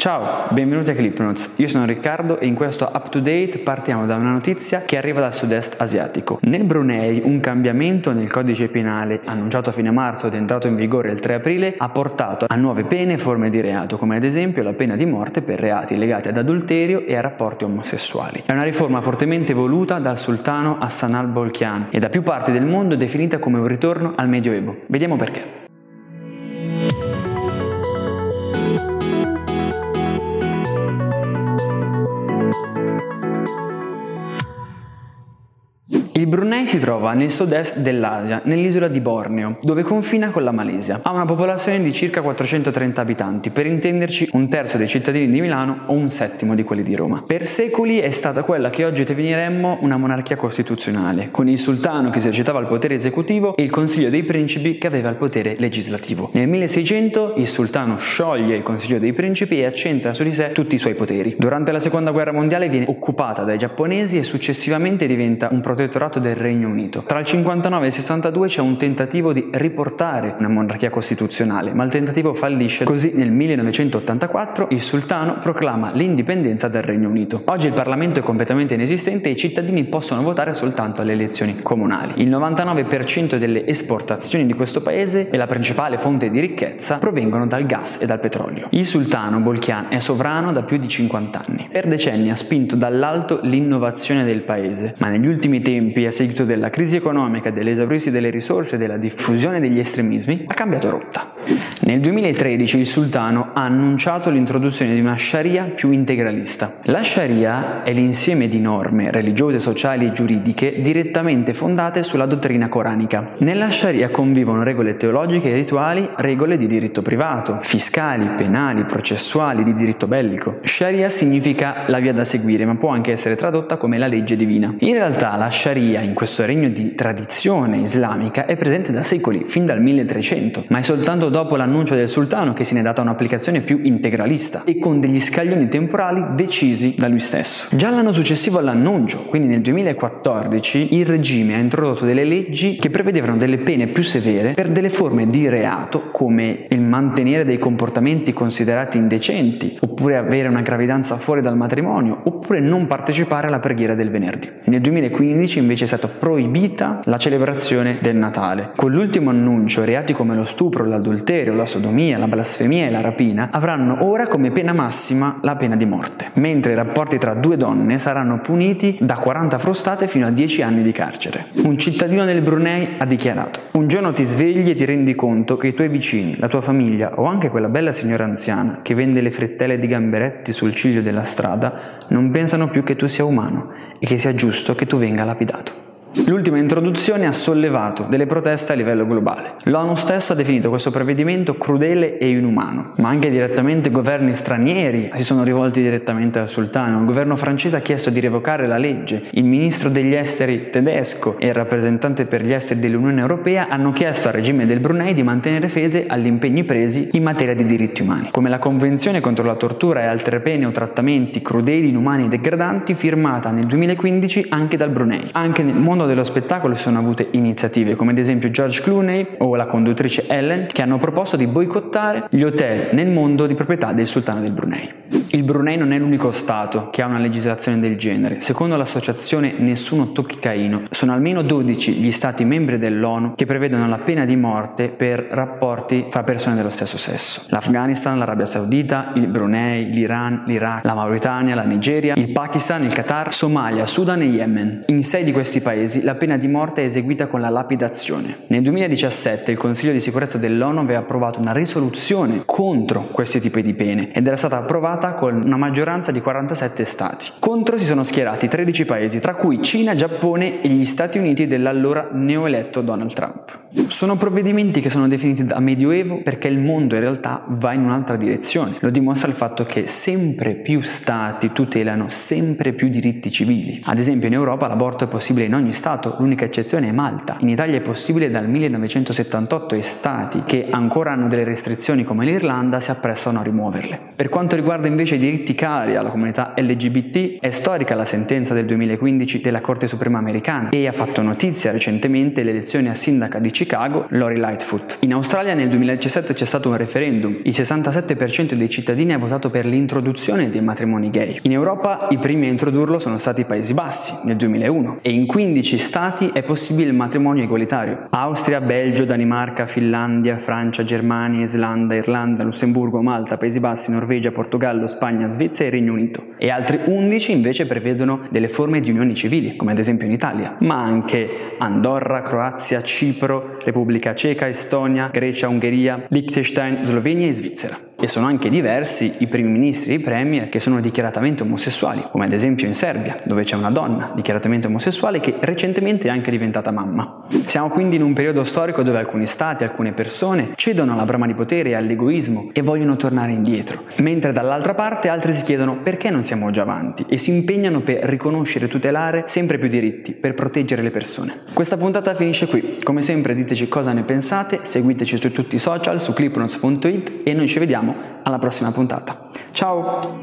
Ciao, benvenuti a Clipnotes. Io sono Riccardo e in questo up to date partiamo da una notizia che arriva dal sud-est asiatico. Nel Brunei un cambiamento nel codice penale annunciato a fine marzo ed entrato in vigore il 3 aprile ha portato a nuove pene e forme di reato, come ad esempio la pena di morte per reati legati ad adulterio e a rapporti omosessuali. È una riforma fortemente voluta dal sultano Hassan al-Bolkian e da più parti del mondo definita come un ritorno al Medioevo. Vediamo perché. Thank you. Il Brunei si trova nel sud-est dell'Asia, nell'isola di Borneo, dove confina con la Malesia. Ha una popolazione di circa 430 abitanti, per intenderci un terzo dei cittadini di Milano o un settimo di quelli di Roma. Per secoli è stata quella che oggi definiremmo una monarchia costituzionale, con il sultano che esercitava il potere esecutivo e il consiglio dei principi che aveva il potere legislativo. Nel 1600 il sultano scioglie il consiglio dei principi e accentra su di sé tutti i suoi poteri. Durante la seconda guerra mondiale viene occupata dai giapponesi e successivamente diventa un protettorato Stato del Regno Unito. Tra il 59 e il 62 c'è un tentativo di riportare una monarchia costituzionale, ma il tentativo fallisce. Così nel 1984 il sultano proclama l'indipendenza del Regno Unito. Oggi il Parlamento è completamente inesistente e i cittadini possono votare soltanto alle elezioni comunali. Il 99% delle esportazioni di questo paese e la principale fonte di ricchezza provengono dal gas e dal petrolio. Il sultano Bolkian è sovrano da più di 50 anni. Per decenni ha spinto dall'alto l'innovazione del paese, ma negli ultimi tempi tempi, a seguito della crisi economica, dell'esaurirsi delle risorse e della diffusione degli estremismi, ha cambiato rotta. Nel 2013 il sultano ha annunciato l'introduzione di una Sharia più integralista. La Sharia è l'insieme di norme religiose, sociali e giuridiche direttamente fondate sulla dottrina coranica. Nella Sharia convivono regole teologiche e rituali, regole di diritto privato, fiscali, penali, processuali, di diritto bellico. Sharia significa la via da seguire, ma può anche essere tradotta come la legge divina. In realtà la Sharia in questo regno di tradizione islamica è presente da secoli, fin dal 1300, ma è soltanto dopo l'annuncio del sultano che se ne è data un'applicazione più integralista e con degli scaglioni temporali decisi da lui stesso. Già l'anno successivo all'annuncio, quindi nel 2014, il regime ha introdotto delle leggi che prevedevano delle pene più severe per delle forme di reato come il mantenere dei comportamenti considerati indecenti, oppure avere una gravidanza fuori dal matrimonio, oppure non partecipare alla preghiera del venerdì. Nel 2015 invece invece è stata proibita la celebrazione del Natale. Con l'ultimo annuncio, reati come lo stupro, l'adulterio, la sodomia, la blasfemia e la rapina avranno ora come pena massima la pena di morte, mentre i rapporti tra due donne saranno puniti da 40 frustate fino a 10 anni di carcere. Un cittadino del Brunei ha dichiarato: Un giorno ti svegli e ti rendi conto che i tuoi vicini, la tua famiglia o anche quella bella signora anziana che vende le frettelle di gamberetti sul ciglio della strada non pensano più che tu sia umano e che sia giusto che tu venga lapidato. L'ultima introduzione ha sollevato delle proteste a livello globale. L'ONU stesso ha definito questo provvedimento crudele e inumano, ma anche direttamente governi stranieri si sono rivolti direttamente al sultano. Il governo francese ha chiesto di revocare la legge, il ministro degli esteri tedesco e il rappresentante per gli esteri dell'Unione Europea hanno chiesto al regime del Brunei di mantenere fede agli impegni presi in materia di diritti umani, come la Convenzione contro la tortura e altre pene o trattamenti crudeli, inumani e degradanti firmata nel 2015 anche dal Brunei. Anche nel mondo mondo dello spettacolo sono avute iniziative come ad esempio George Clooney o la conduttrice Ellen che hanno proposto di boicottare gli hotel nel mondo di proprietà del sultano del Brunei. Il Brunei non è l'unico Stato che ha una legislazione del genere. Secondo l'associazione Nessuno Tocchi Caino, sono almeno 12 gli Stati membri dell'ONU che prevedono la pena di morte per rapporti fra persone dello stesso sesso. L'Afghanistan, l'Arabia Saudita, il Brunei, l'Iran, l'Iraq, la Mauritania, la Nigeria, il Pakistan, il Qatar, Somalia, Sudan e Yemen. In sei di questi paesi la pena di morte è eseguita con la lapidazione. Nel 2017 il Consiglio di sicurezza dell'ONU aveva approvato una risoluzione contro questi tipi di pene ed era stata approvata con una maggioranza di 47 stati. Contro si sono schierati 13 paesi, tra cui Cina, Giappone e gli Stati Uniti dell'allora neoeletto Donald Trump. Sono provvedimenti che sono definiti da medioevo perché il mondo in realtà va in un'altra direzione. Lo dimostra il fatto che sempre più stati tutelano sempre più diritti civili. Ad esempio in Europa l'aborto è possibile in ogni Stato, l'unica eccezione è Malta. In Italia è possibile dal 1978 e Stati che ancora hanno delle restrizioni come l'Irlanda si apprestano a rimuoverle. Per quanto riguarda invece riconosce i diritti cari alla comunità LGBT, è storica la sentenza del 2015 della Corte Suprema americana e ha fatto notizia recentemente l'elezione a sindaca di Chicago Lori Lightfoot. In Australia nel 2017 c'è stato un referendum, il 67% dei cittadini ha votato per l'introduzione dei matrimoni gay. In Europa i primi a introdurlo sono stati i Paesi Bassi nel 2001 e in 15 stati è possibile il matrimonio egualitario. Austria, Belgio, Danimarca, Finlandia, Francia, Germania, Islanda, Irlanda, Lussemburgo, Malta, Paesi Bassi, Norvegia, Portogallo, Spagna, Svezia e Regno Unito. E altri 11 invece prevedono delle forme di unioni civili, come ad esempio in Italia, ma anche Andorra, Croazia, Cipro, Repubblica Ceca, Estonia, Grecia, Ungheria, Liechtenstein, Slovenia e Svizzera. E sono anche diversi i primi ministri e i premier che sono dichiaratamente omosessuali, come ad esempio in Serbia, dove c'è una donna dichiaratamente omosessuale che recentemente è anche diventata mamma. Siamo quindi in un periodo storico dove alcuni stati, alcune persone cedono alla brama di potere e all'egoismo e vogliono tornare indietro, mentre dall'altra parte altri si chiedono perché non siamo già avanti e si impegnano per riconoscere e tutelare sempre più diritti, per proteggere le persone. Questa puntata finisce qui, come sempre diteci cosa ne pensate, seguiteci su tutti i social, su clipnos.it e noi ci vediamo alla prossima puntata. Ciao!